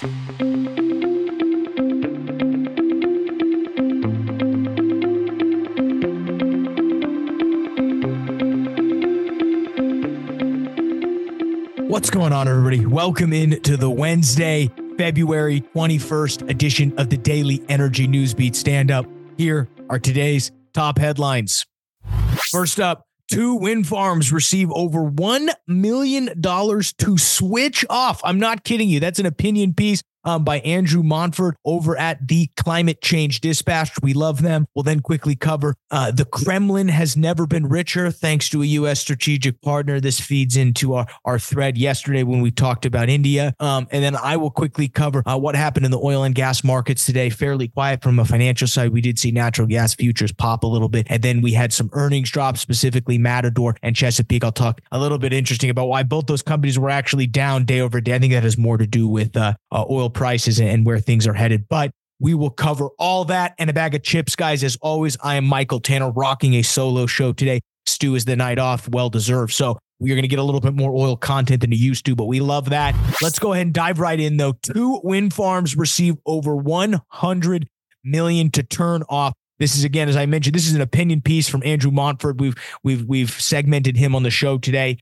What's going on, everybody? Welcome in to the Wednesday, February 21st edition of the Daily Energy News Beat Stand Up. Here are today's top headlines. First up, two wind farms receive over $1 million to switch off. I'm not kidding you. That's an opinion piece um, by Andrew Montford over at the Climate Change Dispatch. We love them. We'll then quickly cover uh, the Kremlin has never been richer thanks to a U.S. strategic partner. This feeds into our, our thread yesterday when we talked about India. Um, and then I will quickly cover uh, what happened in the oil and gas markets today. Fairly quiet from a financial side. We did see natural gas futures pop a little bit. And then we had some earnings drops, specifically Matador and Chesapeake. I'll talk a little bit interesting about why both those companies were actually down day over day. I think that has more to do with uh, uh oil prices and where things are headed. But we will cover all that and a bag of chips, guys. As always, I am Michael Tanner rocking a solo show today. Stu is the night off, well deserved. So we're going to get a little bit more oil content than you used to, but we love that. Let's go ahead and dive right in, though. Two wind farms receive over 100 million to turn off. This is again, as I mentioned, this is an opinion piece from Andrew Montford. We've we've we've segmented him on the show today.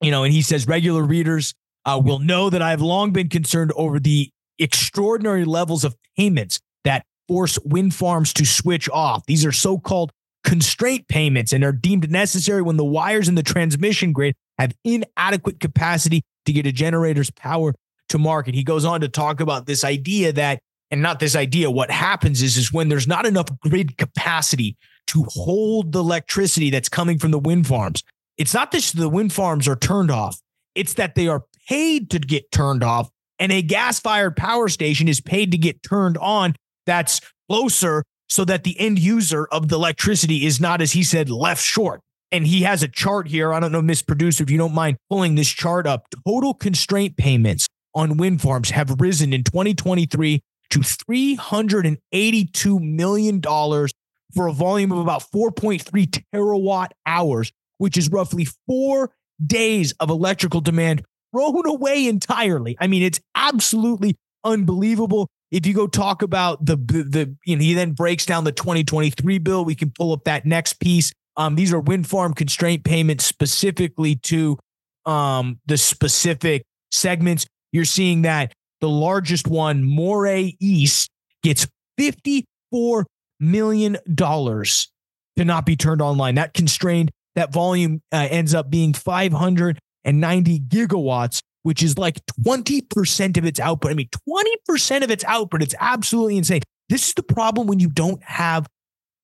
You know, and he says regular readers uh, will know that I've long been concerned over the extraordinary levels of payments that force wind farms to switch off. These are so called constraint payments and are deemed necessary when the wires in the transmission grid have inadequate capacity to get a generator's power to market. He goes on to talk about this idea that, and not this idea, what happens is, is when there's not enough grid capacity to hold the electricity that's coming from the wind farms. It's not that the wind farms are turned off, it's that they are paid to get turned off and a gas fired power station is paid to get turned on that's closer so that the end user of the electricity is not, as he said, left short. And he has a chart here. I don't know, Miss Producer, if you don't mind pulling this chart up. Total constraint payments on wind farms have risen in 2023 to $382 million for a volume of about 4.3 terawatt hours, which is roughly four days of electrical demand thrown away entirely. I mean, it's absolutely unbelievable. If you go talk about the the you know, he then breaks down the 2023 bill. We can pull up that next piece. Um, these are wind farm constraint payments specifically to um the specific segments. You're seeing that the largest one, Moray East, gets 54 million dollars to not be turned online. That constrained that volume uh, ends up being 500 and 90 gigawatts, which is like 20% of its output. I mean, 20% of its output. It's absolutely insane. This is the problem when you don't have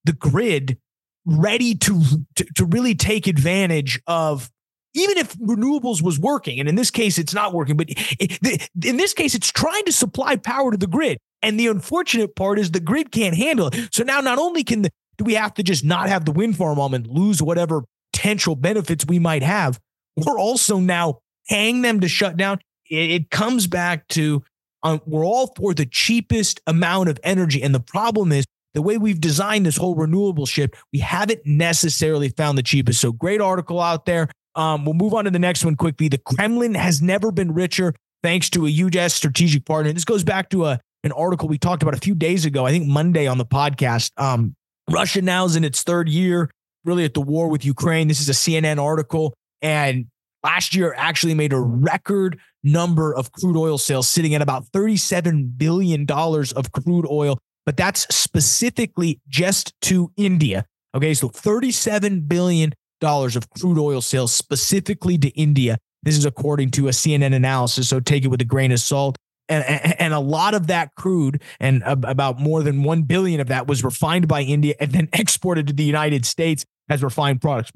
the grid ready to, to, to really take advantage of even if renewables was working, and in this case, it's not working, but in this case, it's trying to supply power to the grid. And the unfortunate part is the grid can't handle it. So now not only can the, do we have to just not have the wind farm and lose whatever potential benefits we might have, we're also now paying them to shut down. It, it comes back to um, we're all for the cheapest amount of energy. And the problem is the way we've designed this whole renewable shift, we haven't necessarily found the cheapest. So great article out there. Um, we'll move on to the next one quickly. The Kremlin has never been richer thanks to a U.S. strategic partner. And This goes back to a an article we talked about a few days ago, I think Monday on the podcast. Um, Russia now is in its third year, really at the war with Ukraine. This is a CNN article. And last year actually made a record number of crude oil sales, sitting at about $37 billion of crude oil. But that's specifically just to India. Okay, so $37 billion of crude oil sales specifically to India. This is according to a CNN analysis, so take it with a grain of salt. And, and, a lot of that crude, and about more than 1 billion of that, was refined by India and then exported to the United States as refined products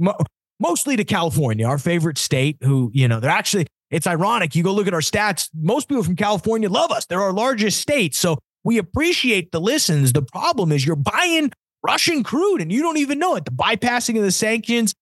mostly to California, our favorite state, who, you know, they're actually, it's ironic. You go look at our stats. Most people from California love us. They're our largest state. So we appreciate the listens. The problem is you're buying Russian crude and you don't even know it. The bypassing of the sanctions.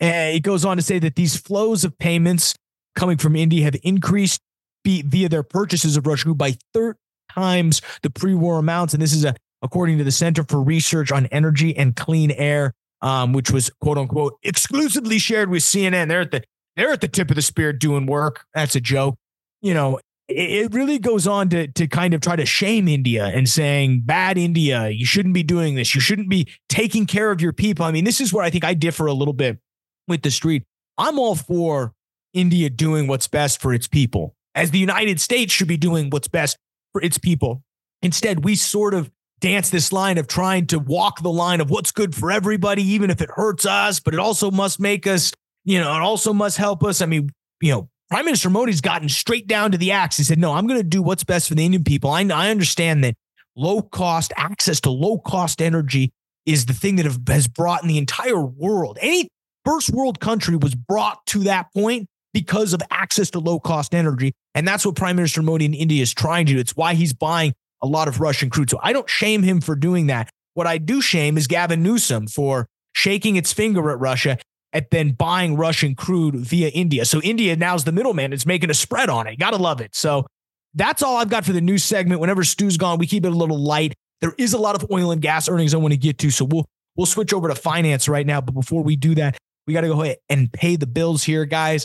Uh, it goes on to say that these flows of payments coming from India have increased via their purchases of Russian crude by 30 times the pre-war amounts. And this is a, according to the Center for Research on Energy and Clean Air um, which was quote unquote exclusively shared with CNN. They're at the they're at the tip of the spear doing work. That's a joke. You know, it really goes on to to kind of try to shame India and saying bad India, you shouldn't be doing this. You shouldn't be taking care of your people. I mean, this is where I think I differ a little bit with the street. I'm all for India doing what's best for its people, as the United States should be doing what's best for its people. Instead, we sort of dance this line of trying to walk the line of what's good for everybody, even if it hurts us, but it also must make us, you know, it also must help us. I mean, you know, Prime Minister Modi's gotten straight down to the axe. He said, no, I'm going to do what's best for the Indian people. I, I understand that low cost access to low cost energy is the thing that have, has brought in the entire world. Any first world country was brought to that point because of access to low cost energy. And that's what Prime Minister Modi in India is trying to do. It's why he's buying a lot of Russian crude. So I don't shame him for doing that. What I do shame is Gavin Newsom for shaking its finger at Russia and then buying Russian crude via India. So India now's the middleman. It's making a spread on it. Gotta love it. So that's all I've got for the news segment. Whenever Stu's gone, we keep it a little light. There is a lot of oil and gas earnings I want to get to. So we'll we'll switch over to finance right now. But before we do that, we got to go ahead and pay the bills here, guys.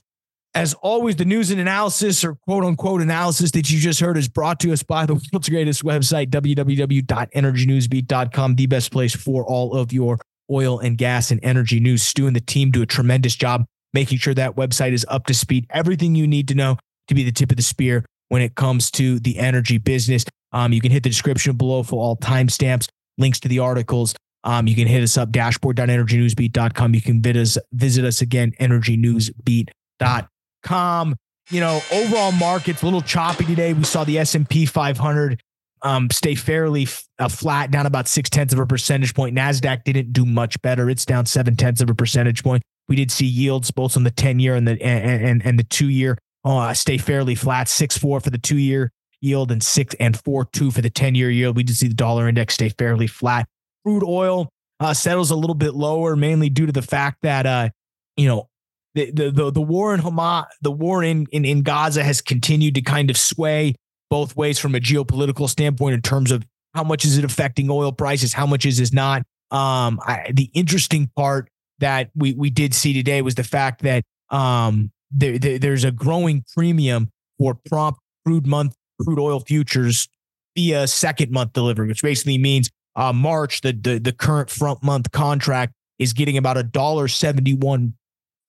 As always, the news and analysis or quote unquote analysis that you just heard is brought to us by the world's greatest website, www.energynewsbeat.com, the best place for all of your oil and gas and energy news. Stu and the team do a tremendous job making sure that website is up to speed. Everything you need to know to be the tip of the spear when it comes to the energy business. Um, you can hit the description below for all timestamps, links to the articles. Um, you can hit us up, dashboard.energynewsbeat.com. You can visit us, visit us again, energynewsbeat.com. You know, overall market's a little choppy today. We saw the S&P 500 um, stay fairly f- uh, flat, down about six tenths of a percentage point. Nasdaq didn't do much better; it's down seven tenths of a percentage point. We did see yields both on the ten year and the and and, and the two year uh, stay fairly flat, six four for the two year yield and six and four two for the ten year yield. We did see the dollar index stay fairly flat. Crude oil uh, settles a little bit lower, mainly due to the fact that uh, you know the, the the war in Hamas, the war in, in in Gaza has continued to kind of sway both ways from a geopolitical standpoint in terms of how much is it affecting oil prices, how much is it not. Um, I, the interesting part that we we did see today was the fact that um, there, there, there's a growing premium for prompt crude month crude oil futures via second month delivery, which basically means uh, March, the, the the current front month contract is getting about a dollar seventy one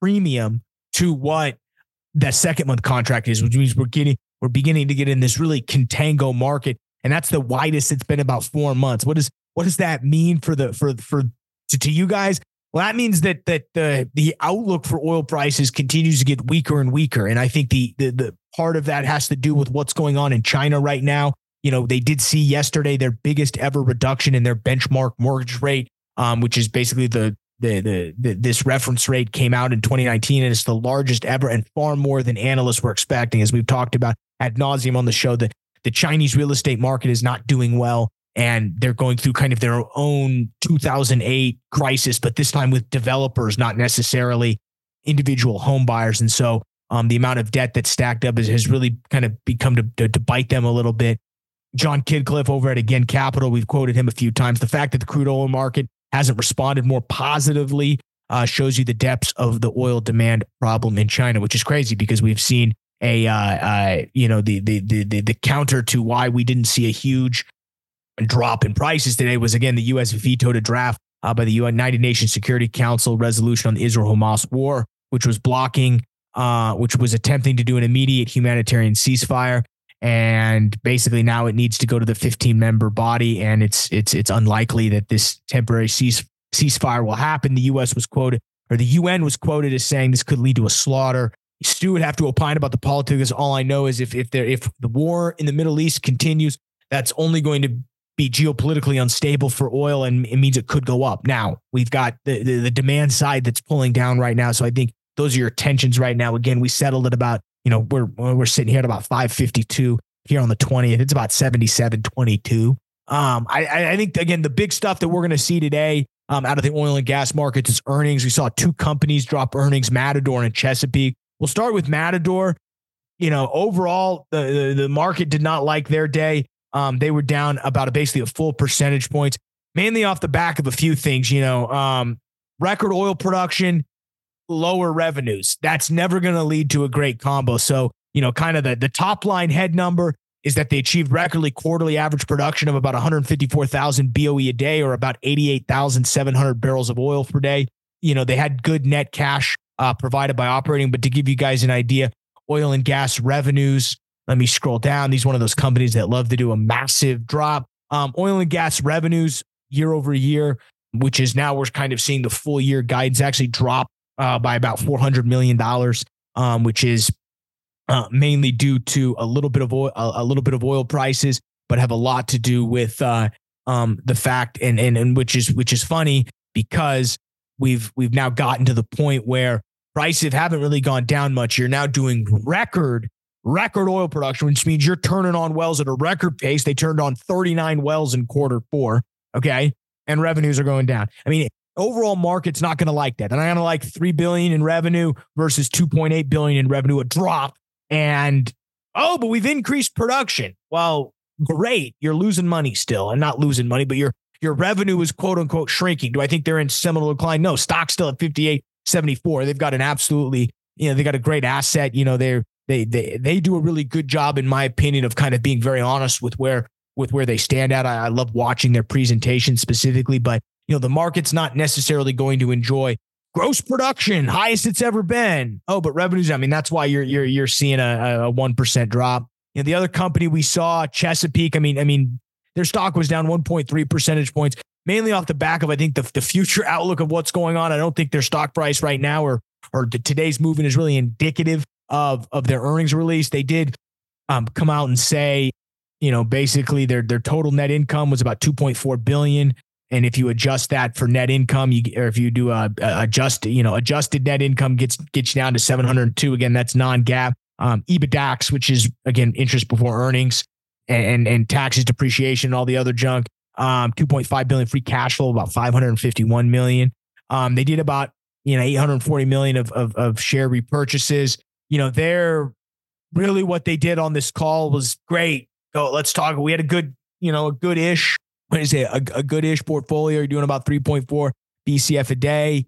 premium to what that second month contract is, which means we're getting we're beginning to get in this really contango market, and that's the widest it's been about four months. What does what does that mean for the for for to, to you guys? Well, that means that that the the outlook for oil prices continues to get weaker and weaker, and I think the the the part of that has to do with what's going on in China right now. You know, they did see yesterday their biggest ever reduction in their benchmark mortgage rate, um, which is basically the the, the, this reference rate came out in 2019 and it's the largest ever and far more than analysts were expecting as we've talked about ad nauseum on the show that the Chinese real estate market is not doing well and they're going through kind of their own 2008 crisis, but this time with developers, not necessarily individual home buyers. And so um, the amount of debt that's stacked up is, has really kind of become to, to, to bite them a little bit. John Kilduff over at Again Capital, we've quoted him a few times. The fact that the crude oil market hasn't responded more positively uh, shows you the depths of the oil demand problem in China, which is crazy because we've seen a uh, uh, you know the, the the the counter to why we didn't see a huge drop in prices today was again the U.S. vetoed a draft uh, by the United Nations Security Council resolution on the Israel-Hamas war, which was blocking, uh, which was attempting to do an immediate humanitarian ceasefire, and basically now it needs to go to the 15-member body, and it's it's it's unlikely that this temporary cease, ceasefire will happen. The U.S. was quoted, or the UN was quoted as saying this could lead to a slaughter Stu would have to opine about the politics. All I know is if if there if the war in the Middle East continues, that's only going to be geopolitically unstable for oil, and it means it could go up. Now we've got the, the, the demand side that's pulling down right now. So I think those are your tensions right now. Again, we settled at about you know we're we're sitting here at about five fifty two here on the twentieth. It's about seventy seven twenty two. Um, I I think again the big stuff that we're going to see today um, out of the oil and gas markets is earnings. We saw two companies drop earnings, Matador and Chesapeake. We'll start with Matador. You know, overall, the, the, the market did not like their day. Um, they were down about a, basically a full percentage points, mainly off the back of a few things. You know, um, record oil production, lower revenues. That's never going to lead to a great combo. So you know, kind of the, the top line head number is that they achieved recordly quarterly average production of about 154,000 BOE a day or about 88,700 barrels of oil per day. You know, they had good net cash uh, provided by operating, but to give you guys an idea, oil and gas revenues, let me scroll down. These one of those companies that love to do a massive drop. Um, oil and gas revenues year over year, which is now we're kind of seeing the full year guidance actually drop uh, by about $400 million, um, which is uh, mainly due to a little bit of oil, a, a, little bit of oil prices, but have a lot to do with uh, um, the fact, and, and and which is which is funny because we've we've now gotten to the point where prices haven't really gone down much. You're now doing record record oil production, which means you're turning on wells at a record pace. They turned on 39 wells in quarter four. Okay. And revenues are going down. I mean, overall market's not going to like that. They're not going to like 3 billion in revenue versus 2.8 billion in revenue, a drop and oh, but we've increased production. Well, great. You're losing money still and not losing money, but your your revenue is quote unquote shrinking. Do I think they're in seminal decline? No, stock's still at 58.74. They've got an absolutely, you know, they got a great asset. You know, they're they they they do a really good job, in my opinion, of kind of being very honest with where with where they stand at. I, I love watching their presentation specifically, but you know, the market's not necessarily going to enjoy gross production highest it's ever been. Oh, but revenues. I mean, that's why you're you're you're seeing a one percent drop. You know, the other company we saw, Chesapeake. I mean, I mean, their stock was down 1.3 percentage points, mainly off the back of I think the the future outlook of what's going on. I don't think their stock price right now or or today's movement is really indicative of of their earnings release. They did um, come out and say, you know, basically their their total net income was about 2.4 billion. And if you adjust that for net income, you or if you do a, a adjust, you know, adjusted net income gets gets you down to 702. Again, that's non-GAAP. Um, EBITDAX, which is again interest before earnings and, and, and taxes, depreciation, all the other junk. Um, 2.5 billion free cash flow, about 551 million. Um, they did about you know 840 million of, of of share repurchases. You know, they're really what they did on this call was great. Go, let's talk. We had a good, you know, a good ish what is it, a, a good-ish portfolio. You're doing about 3.4 BCF a day,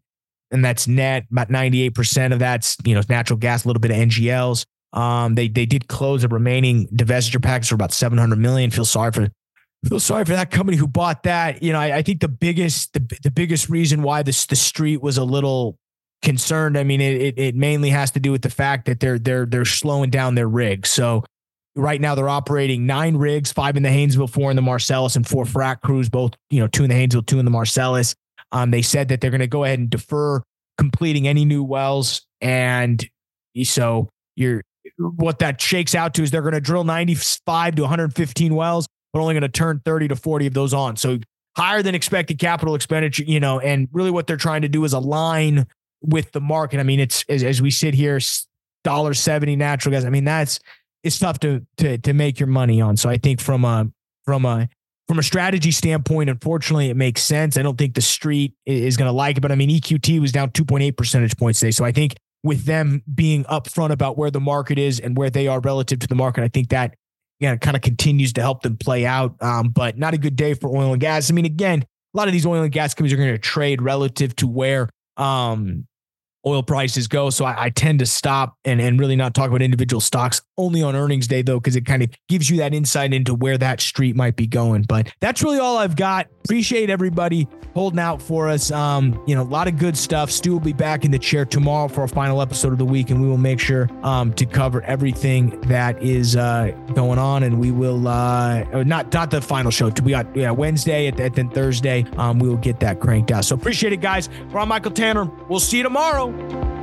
and that's net. About 98% of that's you know natural gas, a little bit of NGLs. Um, they they did close a remaining divestiture package for about 700 million. Feel sorry for feel sorry for that company who bought that. You know, I, I think the biggest the, the biggest reason why this the street was a little concerned. I mean, it, it, it mainly has to do with the fact that they're they're they're slowing down their rigs. So Right now, they're operating nine rigs, five in the Haynesville, four in the Marcellus, and four frac crews, both, you know, two in the Haynesville, two in the Marcellus. Um, they said that they're going to go ahead and defer completing any new wells. And so you're what that shakes out to is they're going to drill 95 to 115 wells, but only going to turn 30 to 40 of those on. So higher than expected capital expenditure, you know, and really what they're trying to do is align with the market. I mean, it's as, as we sit here, dollar seventy natural gas. I mean, that's it's tough to to to make your money on. So I think from a from a from a strategy standpoint, unfortunately, it makes sense. I don't think the street is going to like it, but I mean, EQT was down 2.8 percentage points today. So I think with them being upfront about where the market is and where they are relative to the market, I think that yeah, kind of continues to help them play out. Um, but not a good day for oil and gas. I mean, again, a lot of these oil and gas companies are going to trade relative to where um, oil prices go. So I, I, tend to stop and, and really not talk about individual stocks only on earnings day, though, because it kind of gives you that insight into where that street might be going. But that's really all I've got. Appreciate everybody holding out for us. Um, you know, a lot of good stuff. Stu will be back in the chair tomorrow for our final episode of the week, and we will make sure um, to cover everything that is uh, going on. And we will uh, not not the final show. We got yeah Wednesday and then Thursday. Um, we will get that cranked out. So appreciate it, guys. Ron Michael Tanner. We'll see you tomorrow.